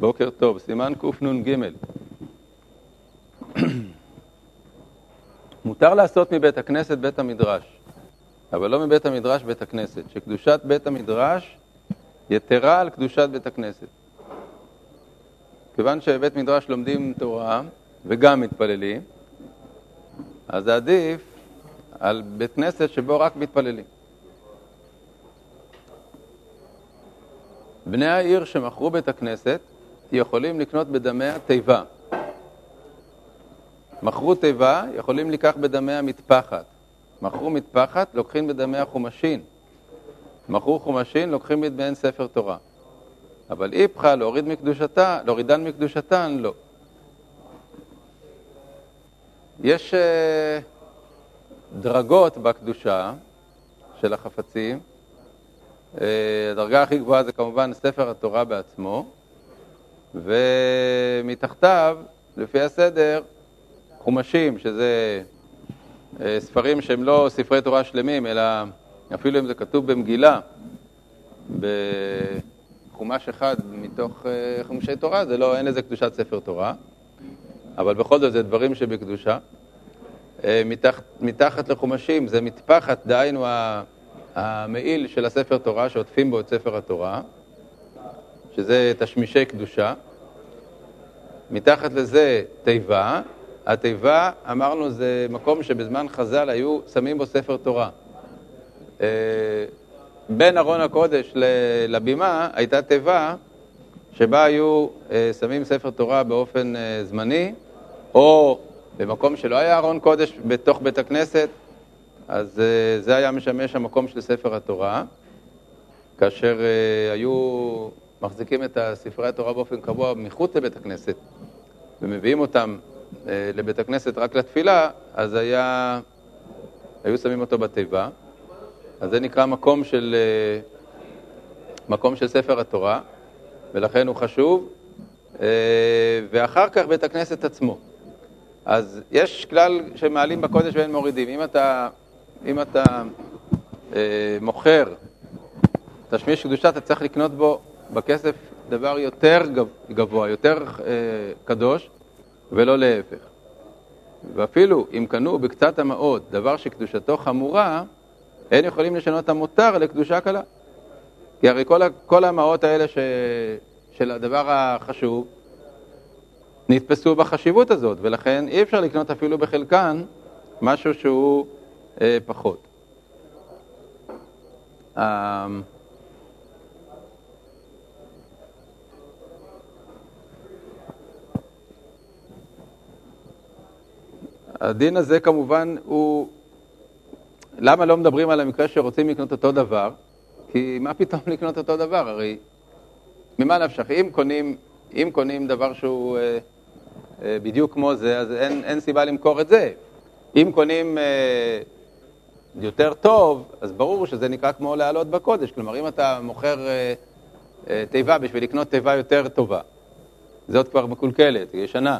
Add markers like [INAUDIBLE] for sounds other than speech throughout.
בוקר טוב, סימן קנ"ג. [COUGHS] מותר לעשות מבית הכנסת בית המדרש, אבל לא מבית המדרש בית הכנסת, שקדושת בית המדרש יתרה על קדושת בית הכנסת. כיוון שבבית מדרש לומדים תורה וגם מתפללים, אז זה עדיף על בית כנסת שבו רק מתפללים. בני העיר שמכרו בית הכנסת יכולים לקנות בדמי התיבה. מכרו תיבה, יכולים לקח בדמי המטפחת. מכרו מטפחת, לוקחים בדמי החומשין. מכרו חומשין, לוקחים בדמיהן ספר תורה. אבל איפכא להוריד מקדושתה, להורידן מקדושתן, לא. יש uh, דרגות בקדושה של החפצים. Uh, הדרגה הכי גבוהה זה כמובן ספר התורה בעצמו, ומתחתיו, לפי הסדר, חומשים, שזה uh, ספרים שהם לא ספרי תורה שלמים, אלא אפילו אם זה כתוב במגילה, בחומש אחד מתוך uh, חומשי תורה, זה לא, אין לזה קדושת ספר תורה, אבל בכל זאת זה דברים שבקדושה. Uh, מתח, מתחת לחומשים זה מטפחת, דהיינו המעיל של הספר תורה, שעוטפים בו את ספר התורה, שזה תשמישי קדושה. מתחת לזה תיבה, התיבה, אמרנו, זה מקום שבזמן חז"ל היו שמים בו ספר תורה. אה, בין ארון הקודש לבימה הייתה תיבה שבה היו אה, שמים ספר תורה באופן אה, זמני, או במקום שלא היה ארון קודש בתוך בית הכנסת, אז זה היה משמש המקום של ספר התורה, כאשר היו מחזיקים את ספרי התורה באופן קבוע מחוץ לבית הכנסת ומביאים אותם לבית הכנסת רק לתפילה, אז היה, היו שמים אותו בתיבה. אז זה נקרא מקום של, אה, מקום של ספר התורה, ולכן הוא חשוב, אה, ואחר כך בית הכנסת עצמו. אז יש כלל שמעלים בקודש ואין מורידים. אם אתה, אם אתה אה, מוכר תשמיש קדושה, אתה צריך לקנות בו בכסף דבר יותר גבוה, יותר אה, קדוש, ולא להפך. ואפילו אם קנו בקצת המעות דבר שקדושתו חמורה, אין יכולים לשנות המותר לקדושה קלה. כי הרי כל, כל המעות האלה ש, של הדבר החשוב נתפסו בחשיבות הזאת, ולכן אי אפשר לקנות אפילו בחלקן משהו שהוא אה, פחות. אה, הדין הזה כמובן הוא למה לא מדברים על המקרה שרוצים לקנות אותו דבר? כי מה פתאום [LAUGHS] לקנות אותו דבר? הרי ממה נפשך? אם קונים, אם קונים דבר שהוא אה, אה, בדיוק כמו זה, אז אין, אין סיבה למכור את זה. אם קונים אה, יותר טוב, אז ברור שזה נקרא כמו לעלות בקודש. כלומר, אם אתה מוכר אה, אה, תיבה בשביל לקנות תיבה יותר טובה, זאת כבר מקולקלת, ישנה,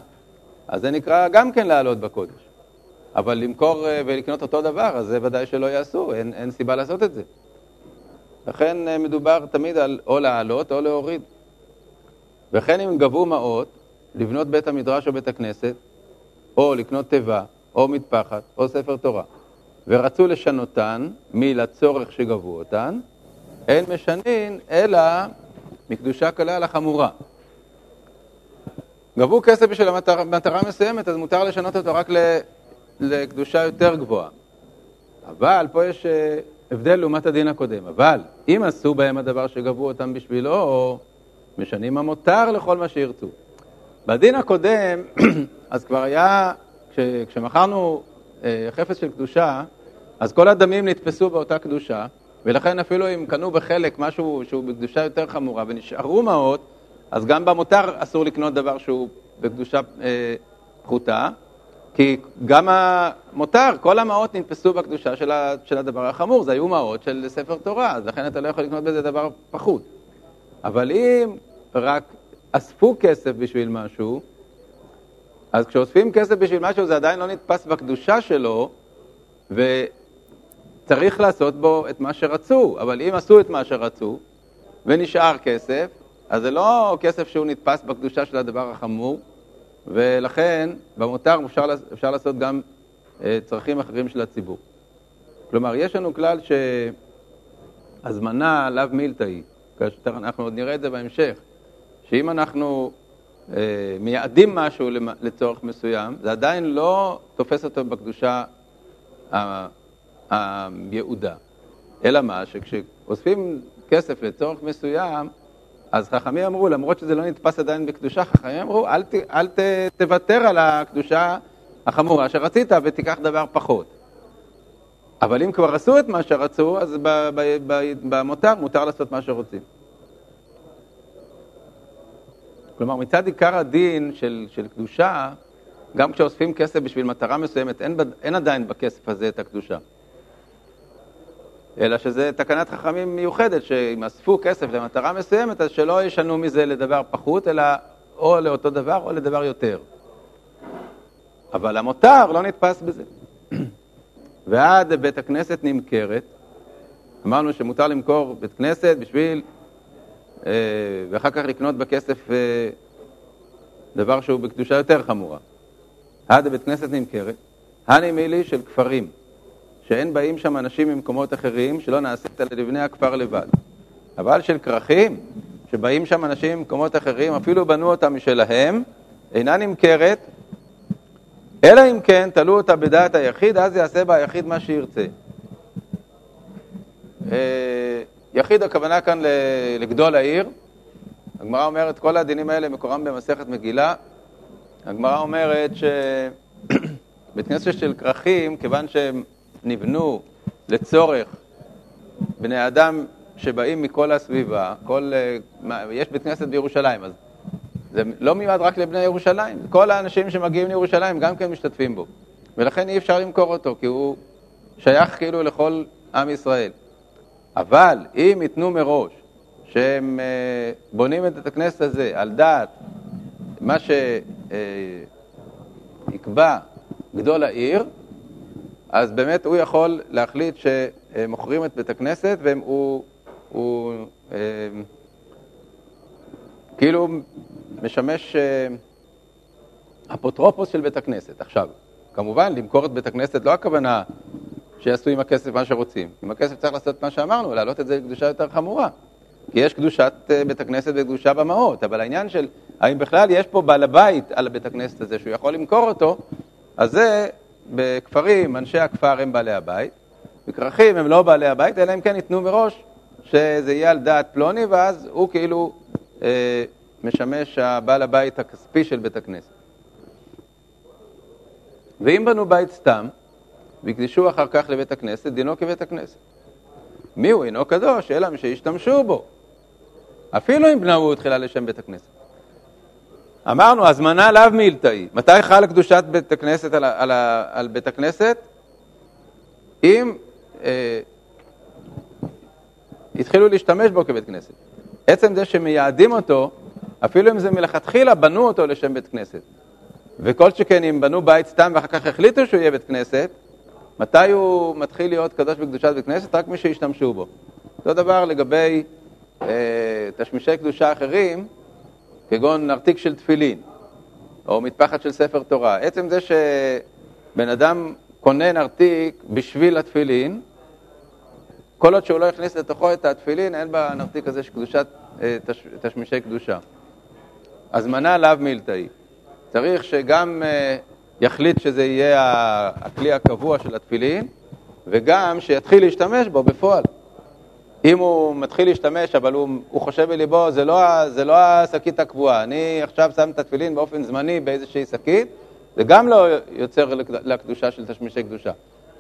אז זה נקרא גם כן לעלות בקודש. אבל למכור אה, ולקנות אותו דבר, אז זה ודאי שלא יעשו, אין, אין סיבה לעשות את זה. לכן אה, מדובר תמיד על או לעלות או להוריד. וכן אם גבו מעות, לבנות בית המדרש או בית הכנסת, או לקנות תיבה, או מטפחת, או ספר תורה, ורצו לשנותן מלצורך שגבו אותן, אין משנין אלא מקדושה קלה לחמורה. גבו כסף בשביל מטרה מסוימת, אז מותר לשנות אותו רק לקדושה יותר גבוהה. אבל פה יש אה, הבדל לעומת הדין הקודם. אבל אם עשו בהם הדבר שגבו אותם בשבילו, משנים המותר לכל מה שירצו. בדין הקודם, [CLEARS THROAT] אז כבר היה, כש, כשמכרנו אה, חפץ של קדושה, אז כל הדמים נתפסו באותה קדושה, ולכן אפילו אם קנו בחלק משהו שהוא בקדושה יותר חמורה ונשארו מעות, אז גם במותר אסור לקנות דבר שהוא בקדושה אה, פחותה, כי גם המותר, כל המעות נתפסו בקדושה של, הדבר החמור, זה היו מעות של ספר תורה, אז לכן אתה לא יכול לקנות בזה דבר פחות. אבל אם רק אספו כסף בשביל משהו, אז כשאוספים כסף בשביל משהו זה עדיין לא נתפס בקדושה שלו, וצריך לעשות בו את מה שרצו. אבל אם עשו את מה שרצו, ונשאר כסף, אז זה לא כסף שהוא נתפס בקדושה של הדבר החמור, ולכן במותר אפשר, אפשר לעשות גם אה, צרכים אחרים של הציבור. כלומר, יש לנו כלל שהזמנה לאו מילתא היא, כאשר אנחנו עוד נראה את זה בהמשך, שאם אנחנו אה, מייעדים משהו לצורך מסוים, זה עדיין לא תופס אותו בקדושה היעודה. אלא מה, שכשאוספים כסף לצורך מסוים, אז חכמים אמרו, למרות שזה לא נתפס עדיין בקדושה, חכמים אמרו, אל, ת, אל ת, תוותר על הקדושה החמורה שרצית ותיקח דבר פחות. אבל אם כבר עשו את מה שרצו, אז במותר מותר לעשות מה שרוצים. כלומר, מצד עיקר הדין של, של קדושה, גם כשאוספים כסף בשביל מטרה מסוימת, אין, אין עדיין בכסף הזה את הקדושה. אלא שזה תקנת חכמים מיוחדת, שאם אספו כסף למטרה מסוימת, אז שלא ישנו מזה לדבר פחות, אלא או לאותו דבר או לדבר יותר. אבל המותר לא נתפס בזה. [CLEARS THROAT] ועד בית הכנסת נמכרת, אמרנו שמותר למכור בית כנסת בשביל, אה, ואחר כך לקנות בכסף אה, דבר שהוא בקדושה יותר חמורה. עד בית כנסת נמכרת, הנימילי של כפרים. שאין באים שם אנשים ממקומות אחרים, שלא נעשית לבני הכפר לבד. אבל של כרכים, שבאים שם אנשים ממקומות אחרים, אפילו בנו אותה משלהם, אינה נמכרת, אלא אם כן תלו אותה בדעת היחיד, אז יעשה בה היחיד מה שירצה. אה, יחיד הכוונה כאן לגדול העיר. הגמרא אומרת, כל הדינים האלה מקורם במסכת מגילה. הגמרא אומרת שבית [COUGHS] כנסת של כרכים, כיוון שהם נבנו לצורך בני אדם שבאים מכל הסביבה, כל, אה, יש בית כנסת בירושלים, אז זה לא מיועד רק לבני ירושלים, כל האנשים שמגיעים לירושלים גם כן משתתפים בו, ולכן אי אפשר למכור אותו, כי הוא שייך כאילו לכל עם ישראל. אבל אם ייתנו מראש שהם אה, בונים את הכנסת הזה על דעת מה שיקבע גדול העיר, אז באמת הוא יכול להחליט שמוכרים את בית הכנסת והוא הוא, אה, כאילו משמש אה, אפוטרופוס של בית הכנסת. עכשיו, כמובן, למכור את בית הכנסת לא הכוונה שיעשו עם הכסף מה שרוצים. עם הכסף צריך לעשות מה שאמרנו, להעלות את זה לקדושה יותר חמורה. כי יש קדושת אה, בית הכנסת וקדושה במעות, אבל העניין של האם בכלל יש פה בעל הבית על בית הכנסת הזה שהוא יכול למכור אותו, אז זה בכפרים, אנשי הכפר הם בעלי הבית, בכרכים הם לא בעלי הבית, אלא אם כן ייתנו מראש שזה יהיה על דעת פלוני, ואז הוא כאילו אה, משמש הבעל הבית הכספי של בית הכנסת. ואם בנו בית סתם, והקדישו אחר כך לבית הכנסת, דינו כבית הכנסת. מי הוא אינו קדוש, אלא מי שישתמשו בו. אפילו אם בנאו תחילה לשם בית הכנסת. אמרנו, הזמנה לאו מילתאי. מתי חלה קדושת בית הכנסת על, על, על בית הכנסת? אם אה, התחילו להשתמש בו כבית כנסת. עצם זה שמייעדים אותו, אפילו אם זה מלכתחילה בנו אותו לשם בית כנסת. וכל שכן אם בנו בית סתם ואחר כך החליטו שהוא יהיה בית כנסת, מתי הוא מתחיל להיות קדוש בקדושת בית כנסת? רק מי שהשתמשו בו. אותו דבר לגבי אה, תשמישי קדושה אחרים, כגון נרתיק של תפילין, או מטפחת של ספר תורה. עצם זה שבן אדם קונה נרתיק בשביל התפילין, כל עוד שהוא לא הכניס לתוכו את התפילין, אין בנרתיק הזה שקדושת, אה, תש, תשמישי קדושה. הזמנה לאו מילתאי. צריך שגם אה, יחליט שזה יהיה הכלי הקבוע של התפילין, וגם שיתחיל להשתמש בו בפועל. אם הוא מתחיל להשתמש, אבל הוא, הוא חושב בליבו, זה לא, זה לא השקית הקבועה, אני עכשיו שם את התפילין באופן זמני באיזושהי שקית, זה גם לא יוצר לקדושה של תשמישי קדושה.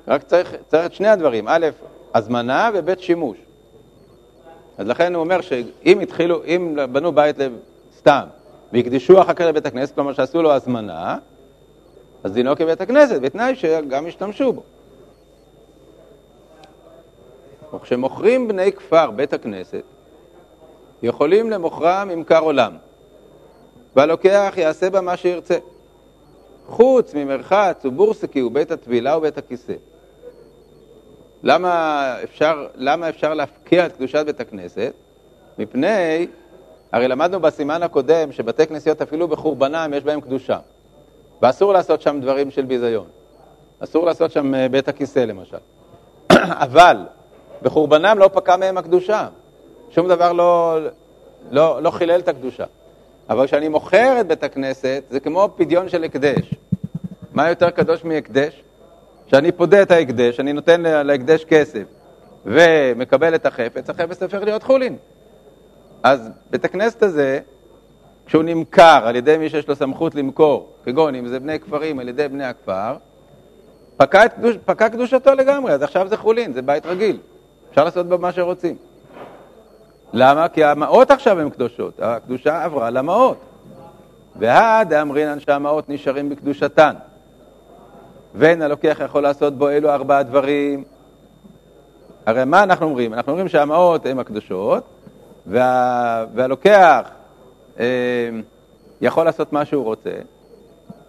רק צריך, צריך את שני הדברים, א', הזמנה וב', שימוש. אז לכן הוא אומר שאם התחילו, אם בנו בית סתם, והקדישו אחר כך לבית הכנסת, כלומר שעשו לו הזמנה, אז דינו כבית הכנסת, בתנאי שגם ישתמשו בו. וכשמוכרים בני כפר בית הכנסת, יכולים למוכרם ממכר עולם, והלוקח יעשה בה מה שירצה, חוץ ממרחץ ובורסקי ובית הטבילה ובית הכיסא. למה אפשר, למה אפשר להפקיע את קדושת בית הכנסת? מפני הרי למדנו בסימן הקודם שבתי כנסיות אפילו בחורבנם יש בהם קדושה. ואסור לעשות שם דברים של ביזיון. אסור לעשות שם אה, בית הכיסא למשל. [CLEARS THROAT] אבל בחורבנם לא פקע מהם הקדושה. שום דבר לא, לא, לא חילל את הקדושה. אבל כשאני מוכר את בית הכנסת, זה כמו פדיון של הקדש. מה יותר קדוש מהקדש? כשאני פודה את ההקדש, אני נותן להקדש כסף ומקבל את החפץ, החפץ הופך להיות חולין. אז בית הכנסת הזה, כשהוא נמכר על ידי מי שיש לו סמכות למכור, כגון אם זה בני כפרים על ידי בני הכפר, פקע, קדוש, פקע קדושתו לגמרי, אז עכשיו זה חולין, זה בית רגיל. אפשר לעשות בו מה שרוצים. למה? כי המעות עכשיו הן קדושות, הקדושה עברה למעות. והא דאמרינן שהמעות נשארים בקדושתן. ואין הלוקח יכול לעשות בו אלו ארבעה דברים. הרי מה אנחנו אומרים? אנחנו אומרים שהמעות הן הקדושות, וה... והלוקח אה, יכול לעשות מה שהוא רוצה.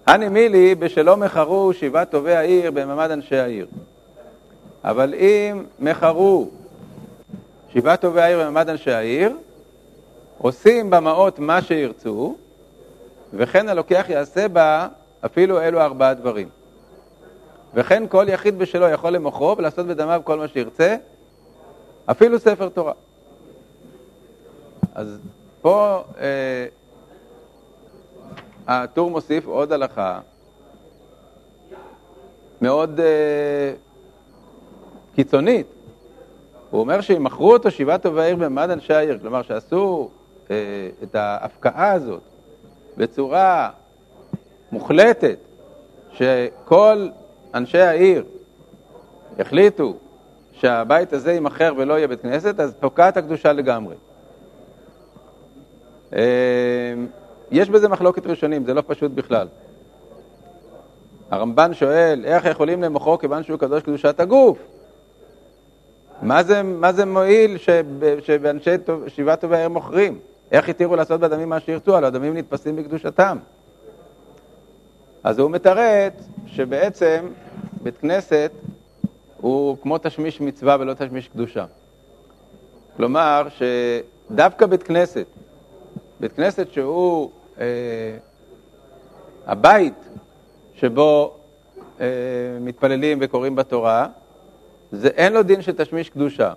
הני מילי בשלא מחרו שבעת טובי העיר במעמד אנשי העיר. אבל אם מחרו שבעת טובי העיר במעמד אנשי העיר, עושים במעות מה שירצו, וכן הלוקח יעשה בה אפילו אלו ארבעה דברים. וכן כל יחיד בשלו יכול למוכרו ולעשות בדמיו כל מה שירצה, אפילו ספר תורה. אז פה אה, הטור מוסיף עוד הלכה מאוד אה, קיצונית. הוא אומר מכרו אותו שבעה טובי העיר במעמד אנשי העיר, כלומר שעשו אה, את ההפקעה הזאת בצורה מוחלטת, שכל אנשי העיר החליטו שהבית הזה יימכר ולא יהיה בית כנסת, אז פוקעת הקדושה לגמרי. אה, יש בזה מחלוקת ראשונים, זה לא פשוט בכלל. הרמב"ן שואל, איך יכולים למוכרו כיוון שהוא קדוש קדושת הגוף? מה זה, מה זה מועיל שבאנשי שבעה טובי העיר מוכרים? איך התירו לעשות בדמים מה שירצו? הלוא הדמים נתפסים בקדושתם. אז הוא מתרץ שבעצם בית כנסת הוא כמו תשמיש מצווה ולא תשמיש קדושה. כלומר, שדווקא בית כנסת, בית כנסת שהוא אה, הבית שבו אה, מתפללים וקוראים בתורה, זה אין לו דין של תשמיש קדושה.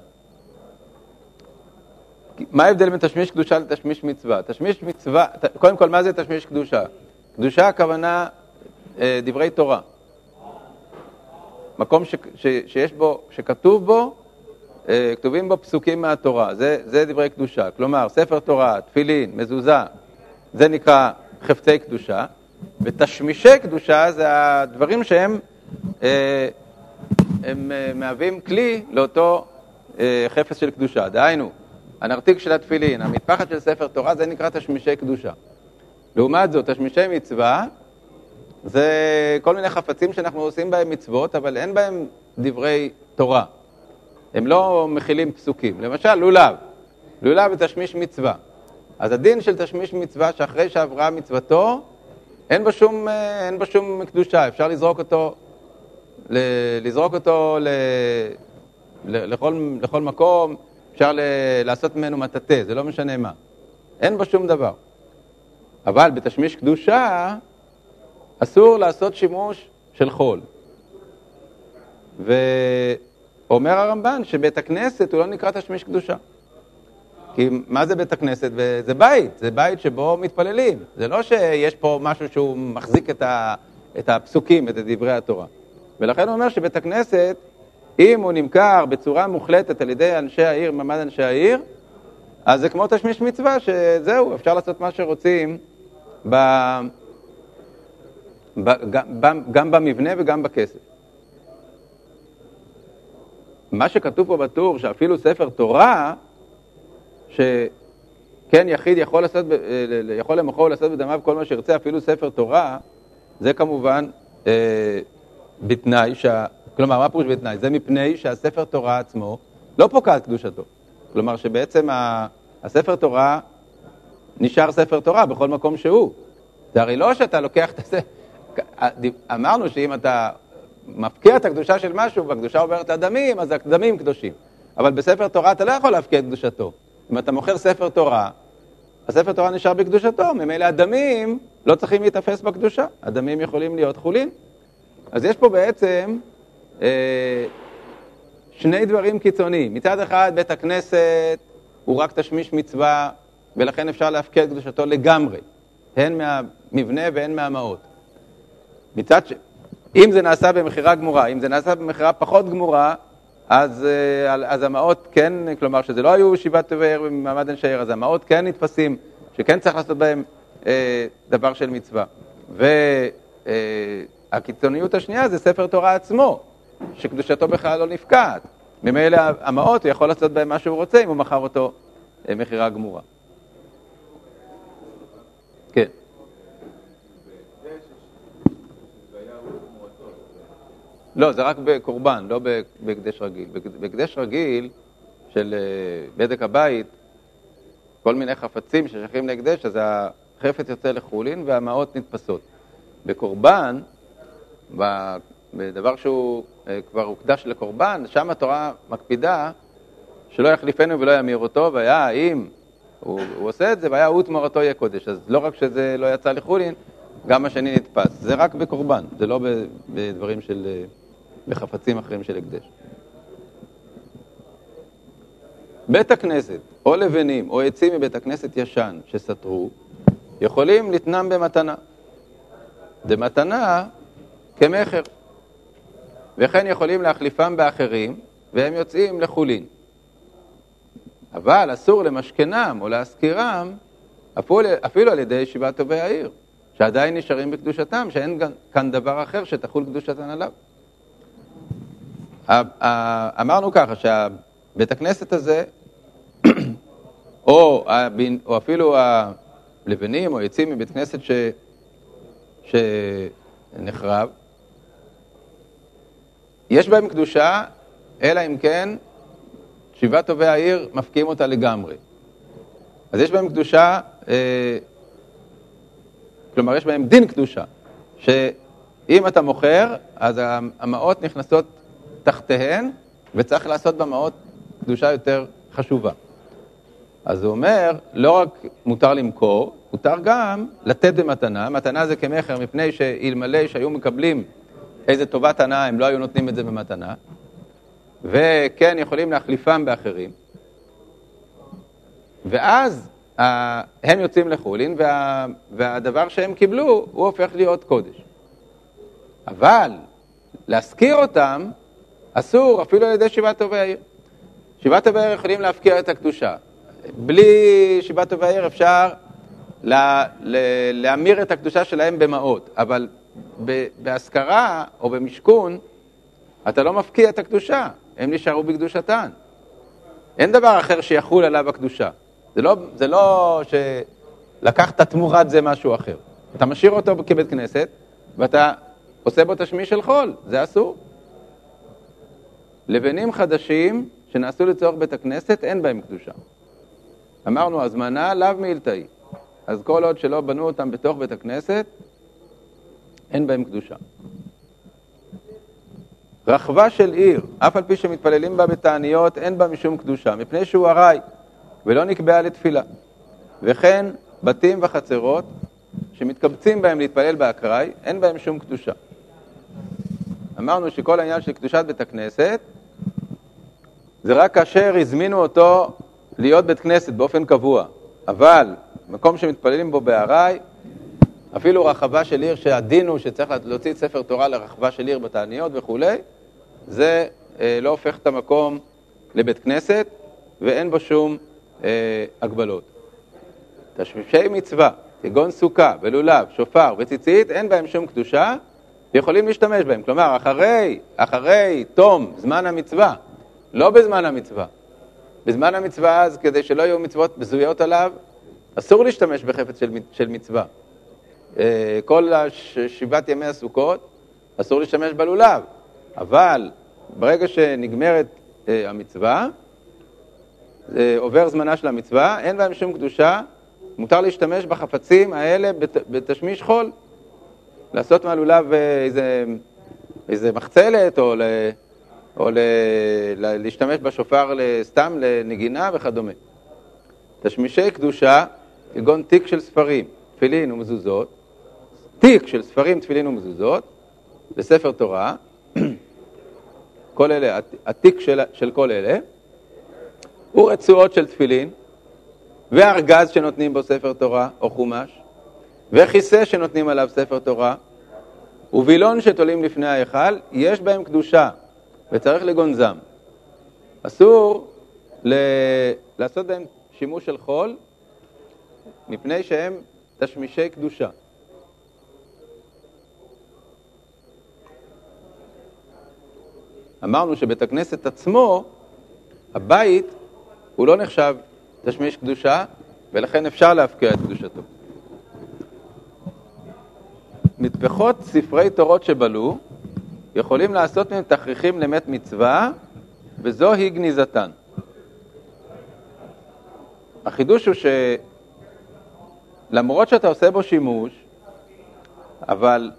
מה ההבדל בין תשמיש קדושה לתשמיש מצווה? תשמיש מצווה, קודם כל, מה זה תשמיש קדושה? קדושה הכוונה אה, דברי תורה. מקום ש, ש, שיש בו, שכתוב בו, אה, כתובים בו פסוקים מהתורה, זה, זה דברי קדושה. כלומר, ספר תורה, תפילין, מזוזה, זה נקרא חפצי קדושה, ותשמישי קדושה זה הדברים שהם אה, הם אה, מהווים כלי לאותו אה, חפץ של קדושה. דהיינו, הנרתיק של התפילין, המטפחת של ספר תורה, זה נקרא תשמישי קדושה. לעומת זאת, תשמישי מצווה זה כל מיני חפצים שאנחנו עושים בהם מצוות, אבל אין בהם דברי תורה. הם לא מכילים פסוקים. למשל, לולב. לולב זה תשמיש מצווה. אז הדין של תשמיש מצווה, שאחרי שעברה מצוותו, אין בו שום, אה, אין בו שום קדושה, אפשר לזרוק אותו לזרוק אותו ל, לכל, לכל מקום, אפשר ל, לעשות ממנו מטאטא, זה לא משנה מה. אין בו שום דבר. אבל בתשמיש קדושה אסור לעשות שימוש של חול. ואומר הרמב"ן שבית הכנסת הוא לא נקרא תשמיש קדושה. כי מה זה בית הכנסת? זה בית, זה בית שבו מתפללים. זה לא שיש פה משהו שהוא מחזיק את, ה, את הפסוקים, את דברי התורה. ולכן הוא אומר שבית הכנסת, אם הוא נמכר בצורה מוחלטת על ידי אנשי העיר, מעמד אנשי העיר, אז זה כמו תשמיש מצווה, שזהו, אפשר לעשות מה שרוצים ב... ב... גם, גם במבנה וגם בכסף. מה שכתוב פה בטור, שאפילו ספר תורה, שכן יחיד יכול, לעשות, יכול למכור ולעשות בדמיו כל מה שירצה, אפילו ספר תורה, זה כמובן אה, בתנאי, שה... כלומר, מה פירוש בתנאי? זה מפני שהספר תורה עצמו לא פוקע קדושתו. כלומר, שבעצם הספר תורה נשאר ספר תורה בכל מקום שהוא. זה הרי לא שאתה לוקח את זה... אמרנו שאם אתה מפקיע את הקדושה של משהו והקדושה עוברת לדמים, אז הדמים קדושים. אבל בספר תורה אתה לא יכול להפקיע את קדושתו. אם אתה מוכר ספר תורה, הספר תורה נשאר בקדושתו, ממילא הדמים לא צריכים להיתפס בקדושה, הדמים יכולים להיות חולין. אז יש פה בעצם אה, שני דברים קיצוניים. מצד אחד, בית הכנסת הוא רק תשמיש מצווה, ולכן אפשר להפקיע את קדושתו לגמרי, הן מהמבנה והן מהמעות. מצד ש... אם זה נעשה במכירה גמורה, אם זה נעשה במכירה פחות גמורה, אז, אה, אז המעות כן, כלומר שזה לא היו שבעת טובי עיר במעמד אנשי עיר, אז המעות כן נתפסים, שכן צריך לעשות בהם אה, דבר של מצווה. והקיצוניות אה, השנייה זה ספר תורה עצמו, שקדושתו בכלל לא נפקעת. ממילא המעות, הוא יכול לעשות בהם מה שהוא רוצה אם הוא מכר אותו אה, מכירה גמורה. כן. לא, זה רק בקורבן, לא בהקדש רגיל. בהקדש רגיל של אה, בדק הבית, כל מיני חפצים ששייכים להקדש, אז החפץ יוצא לחולין והמעות נתפסות. בקורבן, בדבר שהוא אה, כבר הוקדש לקורבן, שם התורה מקפידה שלא יחליפנו ולא ימיר אותו, והיה אם הוא, הוא עושה את זה, והיה הוא תמורתו יהיה קודש. אז לא רק שזה לא יצא לחולין, גם השני נתפס. זה רק בקורבן, זה לא בדברים של... אה, בחפצים אחרים של הקדש. בית הכנסת, או לבנים, או עצים מבית הכנסת ישן שסתרו, יכולים לתנם במתנה. דמתנה כמכר. וכן יכולים להחליפם באחרים, והם יוצאים לחולין. אבל אסור למשכנם או להשכירם אפילו על ידי ישיבת טובי העיר, שעדיין נשארים בקדושתם, שאין כאן דבר אחר שתחול קדושתן עליו. אמרנו ככה, שהבית הכנסת הזה, [CLEARS THROAT] או, או אפילו הלבנים או יצאים מבית כנסת ש, שנחרב, יש בהם קדושה, אלא אם כן שבעה טובי העיר מפקיעים אותה לגמרי. אז יש בהם קדושה, אה, כלומר יש בהם דין קדושה, שאם אתה מוכר, אז המעות נכנסות תחתיהן, וצריך לעשות במעות קדושה יותר חשובה. אז הוא אומר, לא רק מותר למכור, מותר גם לתת במתנה. מתנה זה כמכר, מפני שאלמלא שהיו מקבלים איזה טובת הנאה, הם לא היו נותנים את זה במתנה. וכן, יכולים להחליפם באחרים. ואז הם יוצאים לחולין, וה, והדבר שהם קיבלו, הוא הופך להיות קודש. אבל להשכיר אותם, אסור אפילו על ידי שבעת טובי העיר. שבעת טובי העיר יכולים להפקיע את הקדושה. בלי שבעת טובי העיר אפשר לה, לה, להמיר את הקדושה שלהם במעות, אבל בהשכרה או במשכון אתה לא מפקיע את הקדושה, הם נשארו בקדושתן. אין דבר אחר שיחול עליו הקדושה. זה לא, זה לא שלקחת תמורת זה משהו אחר. אתה משאיר אותו כבית כנסת ואתה עושה בו תשמיש של חול, זה אסור. לבנים חדשים שנעשו לצורך בית הכנסת, אין בהם קדושה. אמרנו, הזמנה לאו מילתאי. אז כל עוד שלא בנו אותם בתוך בית הכנסת, אין בהם קדושה. רחבה של עיר, אף על פי שמתפללים בה בתעניות, אין בה משום קדושה, מפני שהוא ארעי, ולא נקבעה לתפילה. וכן בתים וחצרות, שמתקבצים בהם להתפלל באקראי, אין בהם שום קדושה. אמרנו שכל העניין של קדושת בית הכנסת זה רק כאשר הזמינו אותו להיות בית כנסת באופן קבוע. אבל מקום שמתפללים בו בארעי, אפילו רחבה של עיר שהדין הוא שצריך להוציא את ספר תורה לרחבה של עיר בתעניות וכולי, זה אה, לא הופך את המקום לבית כנסת ואין בו שום אה, הגבלות. תשמישי מצווה, כגון סוכה ולולב, שופר וציצית, אין בהם שום קדושה, ויכולים להשתמש בהם. כלומר, אחרי, אחרי תום זמן המצווה, לא בזמן המצווה, בזמן המצווה אז, כדי שלא יהיו מצוות בזויות עליו, אסור להשתמש בחפץ של, של מצווה. אה, כל שבעת ימי הסוכות אסור להשתמש בלולב, אבל ברגע שנגמרת אה, המצווה, אה, עובר זמנה של המצווה, אין בהם שום קדושה, מותר להשתמש בחפצים האלה בת, בתשמיש חול. לעשות מהלולב איזה, איזה מחצלת או, ל, או ל, להשתמש בשופר סתם לנגינה וכדומה. תשמישי קדושה כגון תיק של ספרים, תפילין ומזוזות, תיק של ספרים, תפילין ומזוזות, בספר תורה, כל אלה, התיק של, של כל אלה, ורצועות של תפילין, וארגז שנותנים בו ספר תורה או חומש, וכיסא שנותנים עליו ספר תורה, ווילון שתולים לפני ההיכל, יש בהם קדושה, וצריך לגונזם. אסור ל... לעשות בהם שימוש של חול, מפני שהם תשמישי קדושה. אמרנו שבית הכנסת עצמו, הבית, הוא לא נחשב תשמיש קדושה, ולכן אפשר להפקיע את קדושתו. מטפחות ספרי תורות שבלו יכולים לעשות מהם תכריכים למת מצווה, וזוהי גניזתן. החידוש הוא שלמרות שאתה עושה בו שימוש, אבל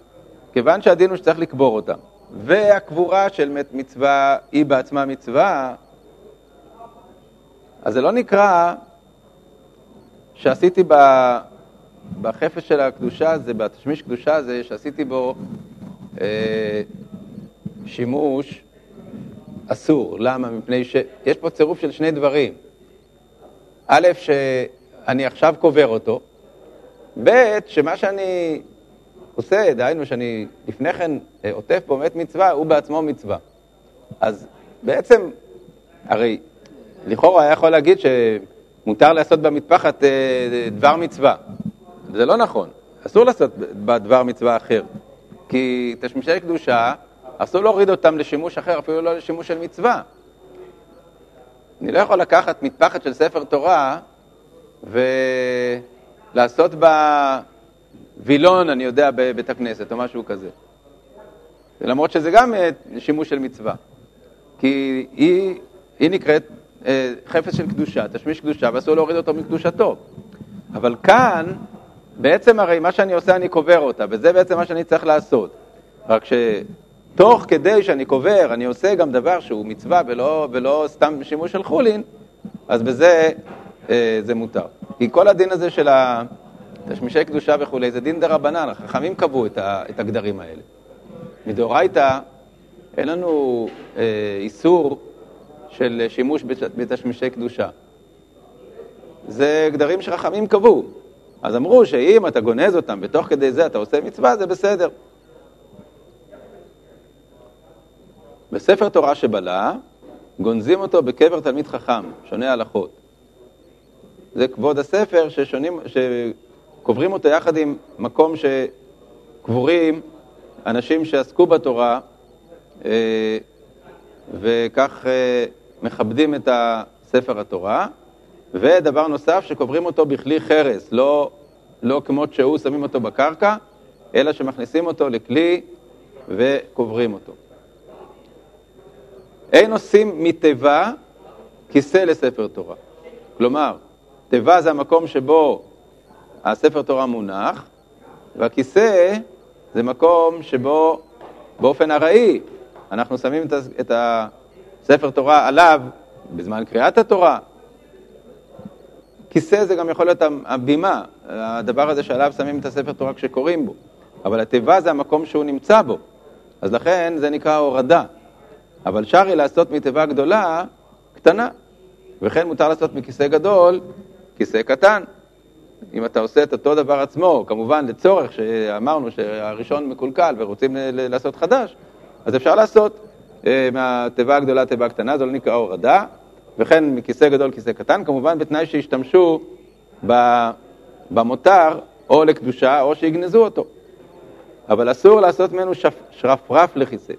כיוון שהדין הוא שצריך לקבור אותם, והקבורה של מת מצווה היא בעצמה מצווה, אז זה לא נקרא שעשיתי בחפש של הקדושה הזה, בתשמיש קדושה הזה, שעשיתי בו אה, שימוש אסור. למה? מפני שיש פה צירוף של שני דברים. א', שאני עכשיו קובר אותו, ב', שמה שאני עושה, דהיינו שאני לפני כן אה, עוטף בו מת מצווה, הוא בעצמו מצווה. אז בעצם, הרי לכאורה היה יכול להגיד שמותר לעשות במטפחת אה, דבר מצווה. זה לא נכון, אסור לעשות בדבר מצווה אחר. כי תשמישי קדושה, אסור להוריד אותם לשימוש אחר, אפילו לא לשימוש של מצווה. אני לא יכול לקחת מטפחת של ספר תורה ולעשות בה וילון, אני יודע, בבית הכנסת או משהו כזה. למרות שזה גם אה, שימוש של מצווה. כי היא, היא נקראת אה, חפץ של קדושה, תשמיש קדושה, ואסור להוריד אותו מקדושתו. אבל כאן, בעצם הרי מה שאני עושה, אני קובר אותה, וזה בעצם מה שאני צריך לעשות. רק שתוך כדי שאני קובר, אני עושה גם דבר שהוא מצווה ולא, ולא סתם שימוש של חולין, אז בזה אה, זה מותר. כי כל הדין הזה של תשמישי קדושה וכולי, זה דין דה רבנן, החכמים קבעו את, ה, את הגדרים האלה. מדאורייתא אין לנו אה, איסור של שימוש בתשמישי קדושה. זה גדרים שחכמים קבעו. אז אמרו שאם אתה גונז אותם ותוך כדי זה אתה עושה מצווה, זה בסדר. בספר תורה שבלה, גונזים אותו בקבר תלמיד חכם, שונה הלכות. זה כבוד הספר ששונים, שקוברים אותו יחד עם מקום שקבורים אנשים שעסקו בתורה, אה, וכך אה, מכבדים את ספר התורה, ודבר נוסף, שקוברים אותו בכלי חרס, לא, לא כמו שהוא שמים אותו בקרקע, אלא שמכניסים אותו לכלי וקוברים אותו. אין עושים מתיבה כיסא לספר תורה. כלומר, תיבה זה המקום שבו הספר תורה מונח, והכיסא זה מקום שבו באופן ארעי אנחנו שמים את הספר תורה עליו בזמן קריאת התורה. כיסא זה גם יכול להיות הבימה, הדבר הזה שעליו שמים את הספר תורה כשקוראים בו, אבל התיבה זה המקום שהוא נמצא בו, אז לכן זה נקרא הורדה. אבל שרי לעשות מתיבה גדולה, קטנה, וכן מותר לעשות מכיסא גדול, כיסא קטן. אם אתה עושה את אותו דבר עצמו, כמובן לצורך שאמרנו שהראשון מקולקל ורוצים לעשות חדש, אז אפשר לעשות אה, מהתיבה הגדולה תיבה קטנה, זה לא נקרא הורדה, וכן מכיסא גדול כיסא קטן, כמובן בתנאי שישתמשו במותר או לקדושה או שיגנזו אותו. אבל אסור לעשות ממנו שרפרף לכיסא,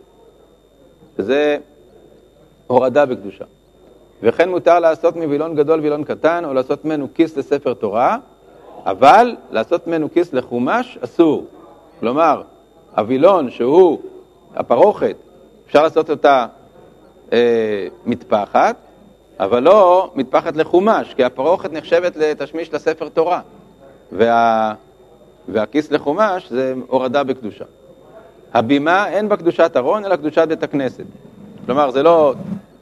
שזה הורדה בקדושה. וכן מותר לעשות מווילון גדול וילון קטן, או לעשות ממנו כיס לספר תורה, אבל לעשות ממנו כיס לחומש אסור. כלומר, הווילון שהוא הפרוכת, אפשר לעשות אותה אה, מטפחת, אבל לא מטפחת לחומש, כי הפרוכת נחשבת לתשמיש לספר תורה, וה, והכיס לחומש זה הורדה בקדושה. הבימה אין בה קדושת ארון, אלא קדושת בית הכנסת. כלומר, זה לא,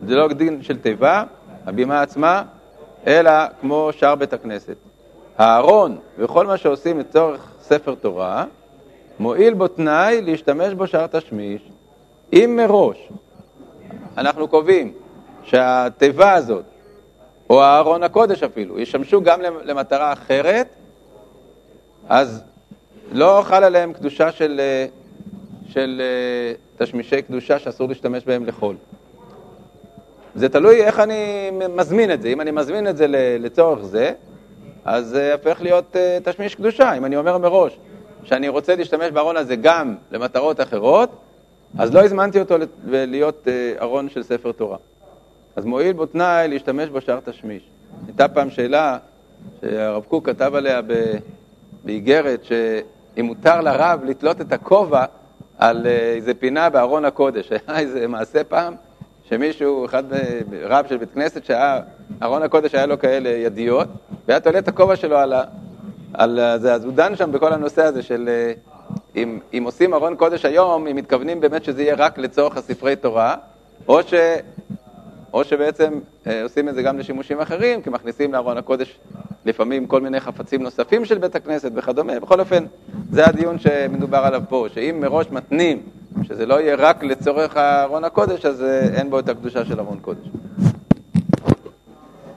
זה לא דין של תיבה, הבימה עצמה, אלא כמו שאר בית הכנסת. הארון וכל מה שעושים לצורך ספר תורה, מועיל בו תנאי להשתמש בו שער תשמיש, אם מראש אנחנו קובעים שהתיבה הזאת, או הארון הקודש אפילו, ישמשו גם למטרה אחרת, אז לא חל עליהם קדושה של, של תשמישי קדושה שאסור להשתמש בהם לחול. זה תלוי איך אני מזמין את זה. אם אני מזמין את זה לצורך זה, אז זה הופך להיות uh, תשמיש קדושה. אם אני אומר מראש שאני רוצה להשתמש בארון הזה גם למטרות אחרות, אז לא הזמנתי אותו להיות uh, ארון של ספר תורה. אז מועיל בו תנאי להשתמש בו שער תשמיש. הייתה פעם שאלה שהרב קוק כתב עליה באיגרת, שאם מותר לרב לתלות את הכובע על אה, איזה פינה בארון הקודש. [LAUGHS] היה איזה מעשה פעם, שמישהו, אחד רב של בית כנסת, שהיה, ארון הקודש היה לו כאלה ידיות, והיה תולה את הכובע שלו על, ה, על זה, אז הוא דן שם בכל הנושא הזה של אה, אם, אם עושים ארון קודש היום, אם מתכוונים באמת שזה יהיה רק לצורך הספרי תורה, או, ש, או שבעצם אה, עושים את זה גם לשימושים אחרים, כי מכניסים לארון הקודש לפעמים כל מיני חפצים נוספים של בית הכנסת וכדומה. בכל אופן, זה הדיון שמדובר עליו פה, שאם מראש מתנים שזה לא יהיה רק לצורך ארון הקודש, אז אה, אין בו את הקדושה של ארון קודש.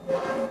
Thank you.